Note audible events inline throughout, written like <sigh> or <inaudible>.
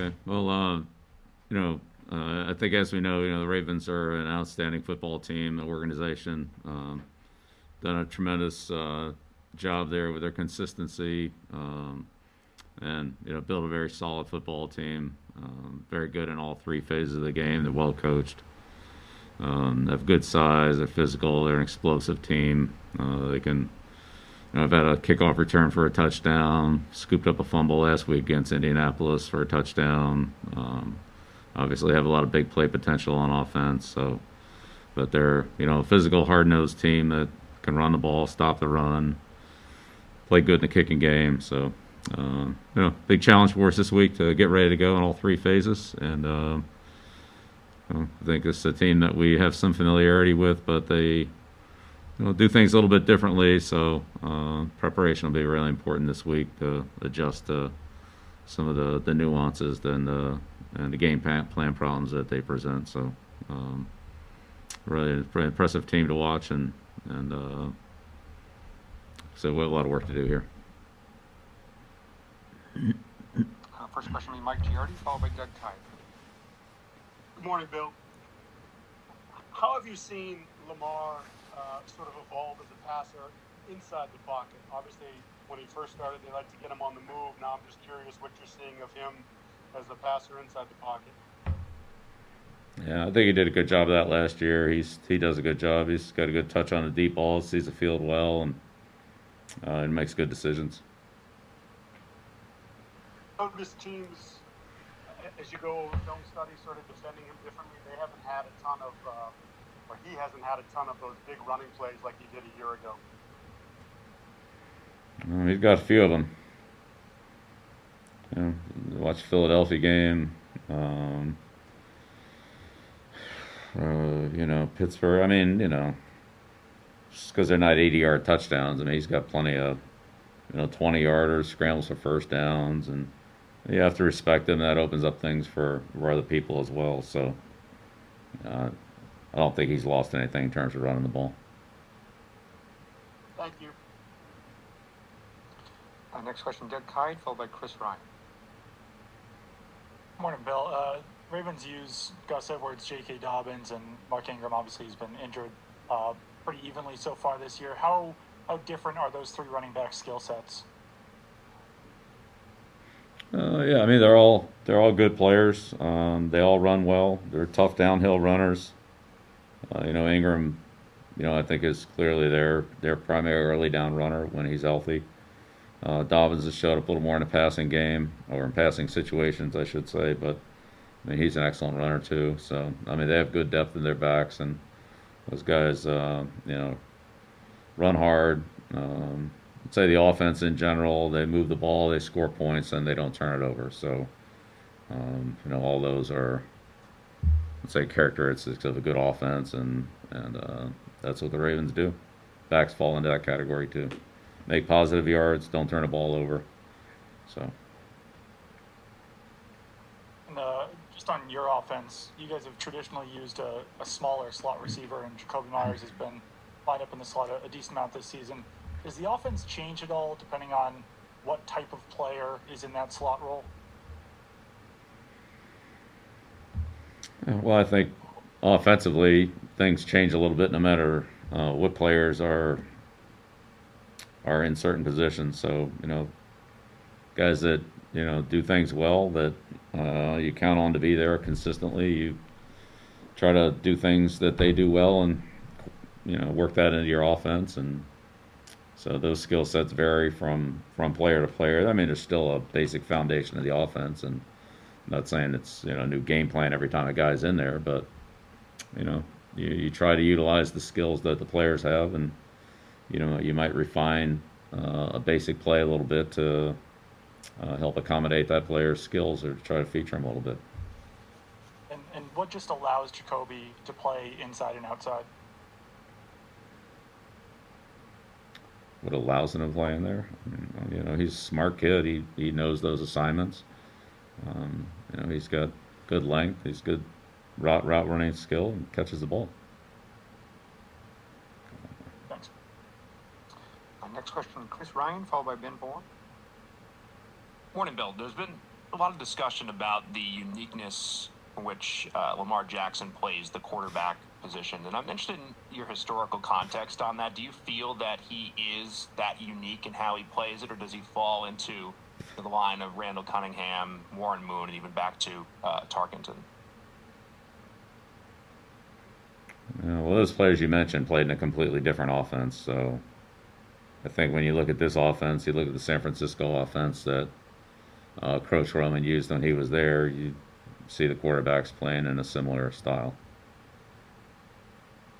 Okay. Well, uh, you know, uh, I think as we know, you know, the Ravens are an outstanding football team, an organization. Um, done a tremendous uh, job there with their consistency, um, and you know, built a very solid football team. Um, very good in all three phases of the game. They're well coached. Um, they have good size. They're physical. They're an explosive team. Uh, they can. I've had a kickoff return for a touchdown. Scooped up a fumble last week against Indianapolis for a touchdown. Um, obviously, have a lot of big play potential on offense. So, but they're you know a physical, hard-nosed team that can run the ball, stop the run, play good in the kicking game. So, uh, you know, big challenge for us this week to get ready to go in all three phases. And uh, I think it's a team that we have some familiarity with, but they you know, do things a little bit differently. So, uh, preparation will be really important this week to adjust to some of the, the nuances and the and the game plan, plan problems that they present. So, um, really, really impressive team to watch and and uh, so we have a lot of work to do here. Uh, first question will be Mike Giardi, followed by Doug Kyed. Good morning, Bill. How have you seen Lamar uh, sort of evolve as a passer inside the pocket? Obviously, when he first started, they like to get him on the move. Now I'm just curious what you're seeing of him as a passer inside the pocket. Yeah, I think he did a good job of that last year. He's he does a good job. He's got a good touch on the deep balls, sees the field well, and uh, and makes good decisions. Notice teams, as you go over film studies, sort of defending him differently. They haven't had a ton of, uh, he hasn't had a ton of those big running plays like he did a year ago. He's got a few of them. Know, watch Philadelphia game. Um, uh, you know, Pittsburgh. I mean, you know, just because they're not 80 yard touchdowns. I mean, he's got plenty of, you know, 20 yarders, scrambles for first downs, and you have to respect him. That opens up things for, for other people as well. So, uh, I don't think he's lost anything in terms of running the ball. Thank you. Uh, next question, Doug Kyed, followed by Chris Ryan. Good Morning, Bill. Uh, Ravens use Gus Edwards, J.K. Dobbins, and Mark Ingram. Obviously, he's been injured uh, pretty evenly so far this year. How how different are those three running back skill sets? Uh, yeah, I mean they're all they're all good players. Um, they all run well. They're tough downhill runners. Uh, you know Ingram, you know I think is clearly their their primary early down runner when he's healthy. Uh, Dobbins has showed up a little more in the passing game or in passing situations, I should say. But I mean he's an excellent runner too. So I mean they have good depth in their backs, and those guys, uh, you know, run hard. Um, I'd say the offense in general, they move the ball, they score points, and they don't turn it over. So, um, you know, all those are, let's say, characteristics of a good offense, and and uh, that's what the Ravens do. Backs fall into that category too. Make positive yards, don't turn the ball over. So, uh, just on your offense, you guys have traditionally used a, a smaller slot receiver, and Jakobi Meyers has been lined up in the slot a, a decent amount this season. Does the offense change at all depending on what type of player is in that slot role? Well, I think offensively things change a little bit no matter uh, what players are are in certain positions. So you know, guys that you know do things well that uh, you count on to be there consistently. You try to do things that they do well and you know work that into your offense and so those skill sets vary from from player to player. I mean, there's still a basic foundation of the offense, and I'm not saying it's you know a new game plan every time a guy's in there, but you know you, you try to utilize the skills that the players have, and you know you might refine uh, a basic play a little bit to uh, help accommodate that player's skills or to try to feature him a little bit. And, and what just allows Jakobi to play inside and outside? What allows him to play in there? I mean, you know, he's a smart kid. He he knows those assignments. Um, you know, he's got good length. He's good route route running skill and catches the ball. Thanks. Uh, next question, Chris Ryan, followed by Ben Bourne. Morning, Bill. There's been a lot of discussion about the uniqueness in which uh, Lamar Jackson plays the quarterback position, and I'm interested in your historical context on that. Do you feel that he is that unique in how he plays it, or does he fall into the line of Randall Cunningham, Warren Moon, and even back to uh, Tarkenton? Yeah, well, those players you mentioned played in a completely different offense. So I think when you look at this offense, you look at the San Francisco offense that uh, Coach Roman used when he was there, you see the quarterbacks playing in a similar style.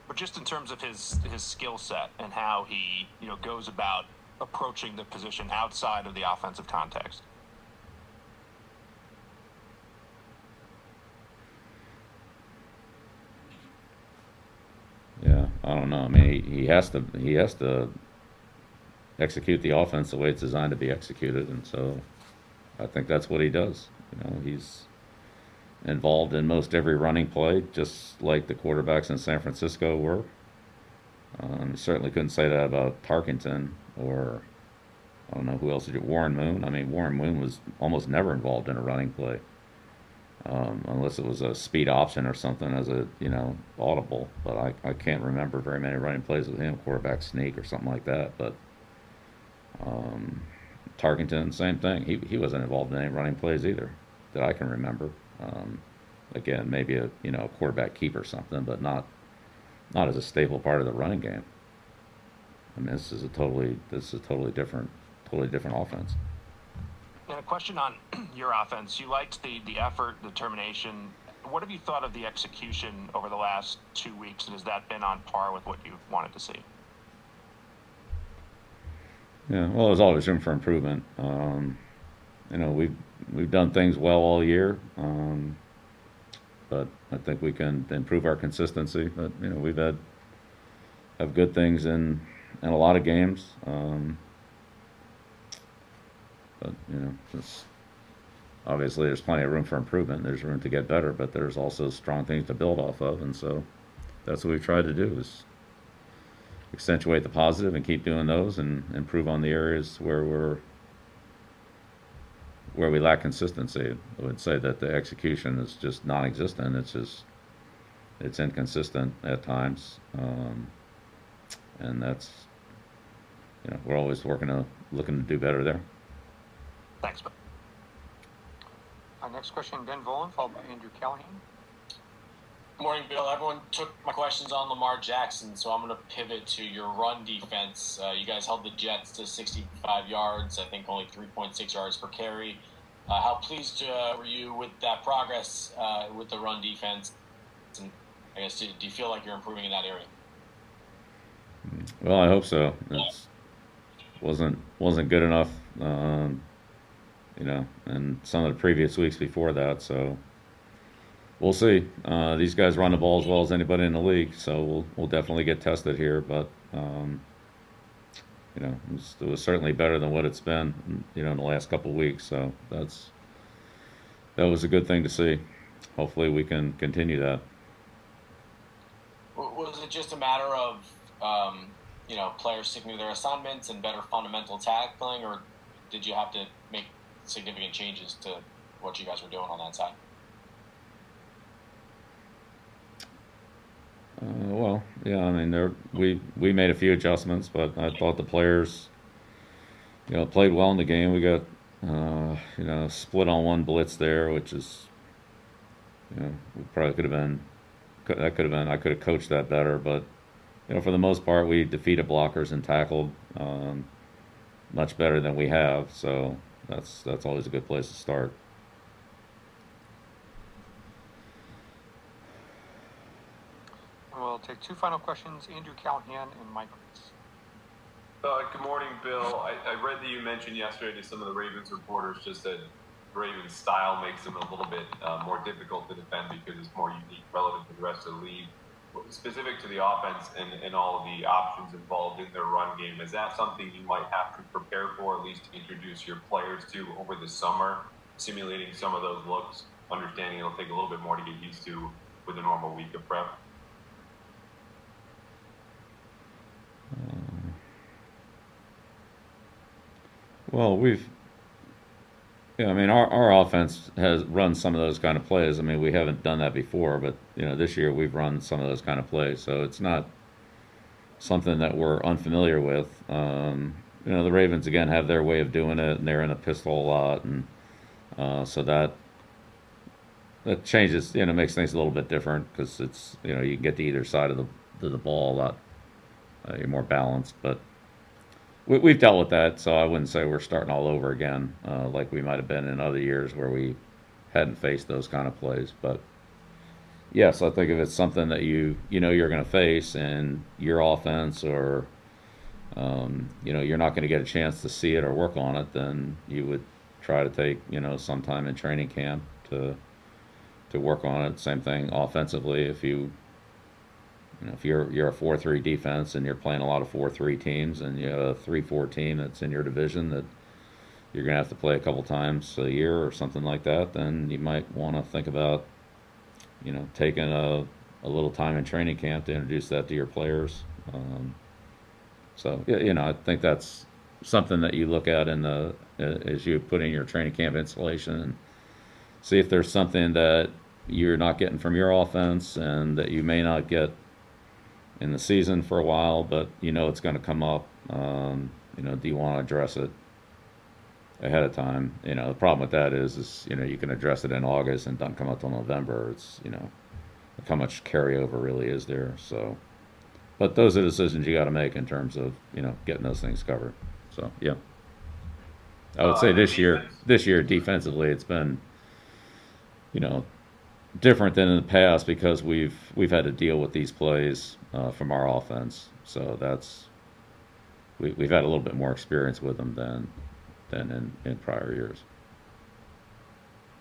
But just in terms of his his skill set and how he you know goes about approaching the position outside of the offensive context. Yeah, I don't know. I mean, he, he has to he has to execute the offense the way it's designed to be executed, and so I think that's what he does. You know, he's involved in most every running play, just like the quarterbacks in San Francisco were. Um, certainly couldn't say that about Tarkenton or I don't know who else did it. Warren Moon. I mean, Warren Moon was almost never involved in a running play, um, unless it was a speed option or something as a you know audible. But I, I can't remember very many running plays with him, quarterback sneak or something like that. But um, Tarkenton, same thing. He he wasn't involved in any running plays either that I can remember. Um, again, maybe a you know a quarterback keep or something, but not not as a staple part of the running game. I mean, this is a totally this is a totally different totally different offense. And a question on <clears throat> your offense. You liked the the effort, the determination. What have you thought of the execution over the last two weeks? And has that been on par with what you wanted to see? Yeah, well, there's always room for improvement. Um, you know, we've we've done things well all year, um, but I think we can improve our consistency. But you know, we've had have good things in in a lot of games. Um, but you know, it's, obviously there's plenty of room for improvement. There's room to get better, but there's also strong things to build off of, and so that's what we've tried to do is accentuate the positive and keep doing those and improve on the areas where we're where we lack consistency. I would say that the execution is just non-existent. It's just it's inconsistent at times, um, and that's you know we're always working to looking to do better there. Thanks. Uh, next question, Ben Volin, followed by Andrew Callahan. Morning, Bill. Everyone took my questions on Lamar Jackson, so I'm going to pivot to your run defense. Uh, you guys held the Jets to 65 yards, I think only 3.6 yards per carry. Uh, how pleased uh, were you with that progress uh, with the run defense? And I guess do, do you feel like you're improving in that area? Well, I hope so. It wasn't wasn't good enough, um, you know, and some of the previous weeks before that. So we'll see. Uh, these guys run the ball as well as anybody in the league, so we'll we'll definitely get tested here. But um, you know, it was, certainly better than what it's been, you know, in the last couple weeks. So that's that was a good thing to see. Hopefully, we can continue that. Was it just a matter of um, you know players sticking to their assignments and better fundamental tackling, or did you have to make significant changes to what you guys were doing on that side? Uh, well, yeah, I mean, there we we made a few adjustments, but I thought the players, you know, played well in the game. We got, uh, you know, split on one blitz there, which is, you know, we probably could have been, that could have been, I could have coached that better, but, you know, for the most part, we defeated blockers and tackled um, much better than we have. So that's that's always a good place to start. We'll take two final questions, Andrew Callahan and Mike Reiss. Uh, good morning, Bill. I, I read that you mentioned yesterday to some of the Ravens reporters just that Ravens style makes them a little bit uh, more difficult to defend because it's more unique relative to the rest of the league. Specific to the offense and, and all of the options involved in their run game, is that something you might have to prepare for, at least introduce your players to over the summer, simulating some of those looks, understanding it'll take a little bit more to get used to with a normal week of prep? Well, we've, Yeah, I mean, our, our offense has run some of those kind of plays. I mean, we haven't done that before, but, you know, this year we've run some of those kind of plays. So it's not something that we're unfamiliar with. Um, you know, the Ravens, again, have their way of doing it, and they're in a pistol a lot. And uh, so that that changes, you know, makes things a little bit different because it's, you know, you can get to either side of the, of the ball a lot. Uh, you're more balanced, but we, we've dealt with that, so I wouldn't say we're starting all over again, uh, like we might have been in other years where we hadn't faced those kind of plays. But yes, I think if it's something that you you know you're going to face and your offense or um, you know you're not going to get a chance to see it or work on it, then you would try to take you know some time in training camp to to work on it. Same thing offensively, if you you know, if you're you're a four three defense and you're playing a lot of four three teams and you have a three four team that's in your division that you're gonna have to play a couple times a year or something like that, then you might want to think about, you know, taking a a little time in training camp to introduce that to your players. Um, so you know, I think that's something that you look at in the as you put in your training camp installation and see if there's something that you're not getting from your offense and that you may not get in the season for a while, but you know it's going to come up. Um, you know, do you want to address it ahead of time? You know, the problem with that is, is you know you can address it in August and don't come up till November. It's you know, how much carryover really is there? So, but those are decisions you got to make in terms of you know getting those things covered. So yeah, I would Uh, say this year, this year defensively, it's been you know different than in the past because we've we've had to deal with these plays uh, from our offense. So that's we, we've had a little bit more experience with them than than in, in prior years.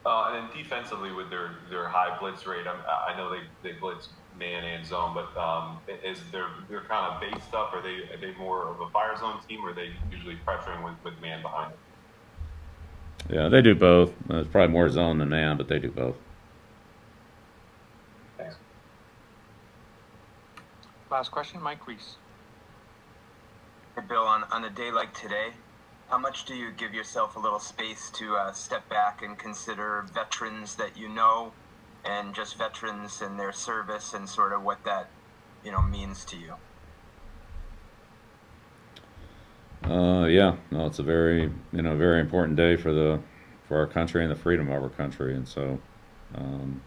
Uh, and then defensively with their, their high blitz rate, I'm, I know they, they blitz man and zone, but um, is their their kind of based up? Are they are they more of a fire zone team, or are they usually pressuring with, with man behind it? Yeah, they do both. Uh, it's probably more zone than man, but they do both. Last question, Mike Reiss. Hey, Bill, on, on a day like today, how much do you give yourself a little space to uh, step back and consider veterans that you know and just veterans and their service and sort of what that, you know, means to you? Uh, yeah, no, it's a very you know very important day for the for our country and the freedom of our country, and so um,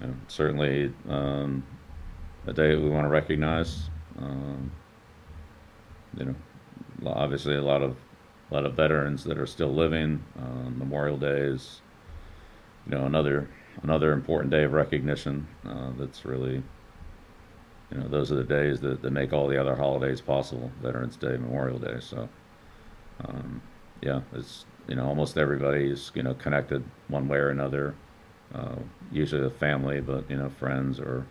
you know, certainly um, a day that we want to recognize. Um, you know, obviously a lot of a lot of veterans that are still living. Um, Memorial Day is you know another another important day of recognition. Uh, that's really you know, those are the days that, that make all the other holidays possible. Veterans Day, Memorial Day. So, um, yeah, it's you know almost everybody is you know connected one way or another. Uh, usually the family, but you know friends or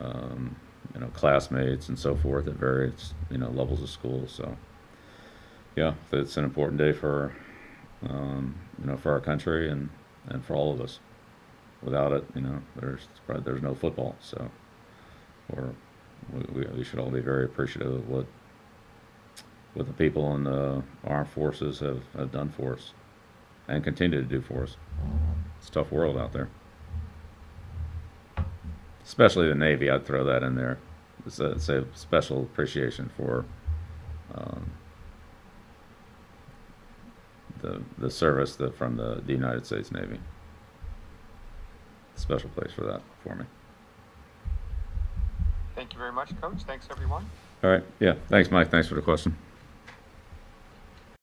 um, you know classmates and so forth at various you know levels of school. So, yeah, it's an important day for um, you know for our country and and for all of us. Without it, you know, there's there's no football. So we, we, we should all be very appreciative of what what the people in the armed forces have, have done for us and continue to do for us. It's a tough world out there. Especially the Navy, I'd throw that in there. It's a, it's a special appreciation for um, the the service that from the, the United States Navy. Special place for that for me. Thank you very much, Coach. Thanks, everyone. All right. Yeah. Thanks, Mike. Thanks for the question.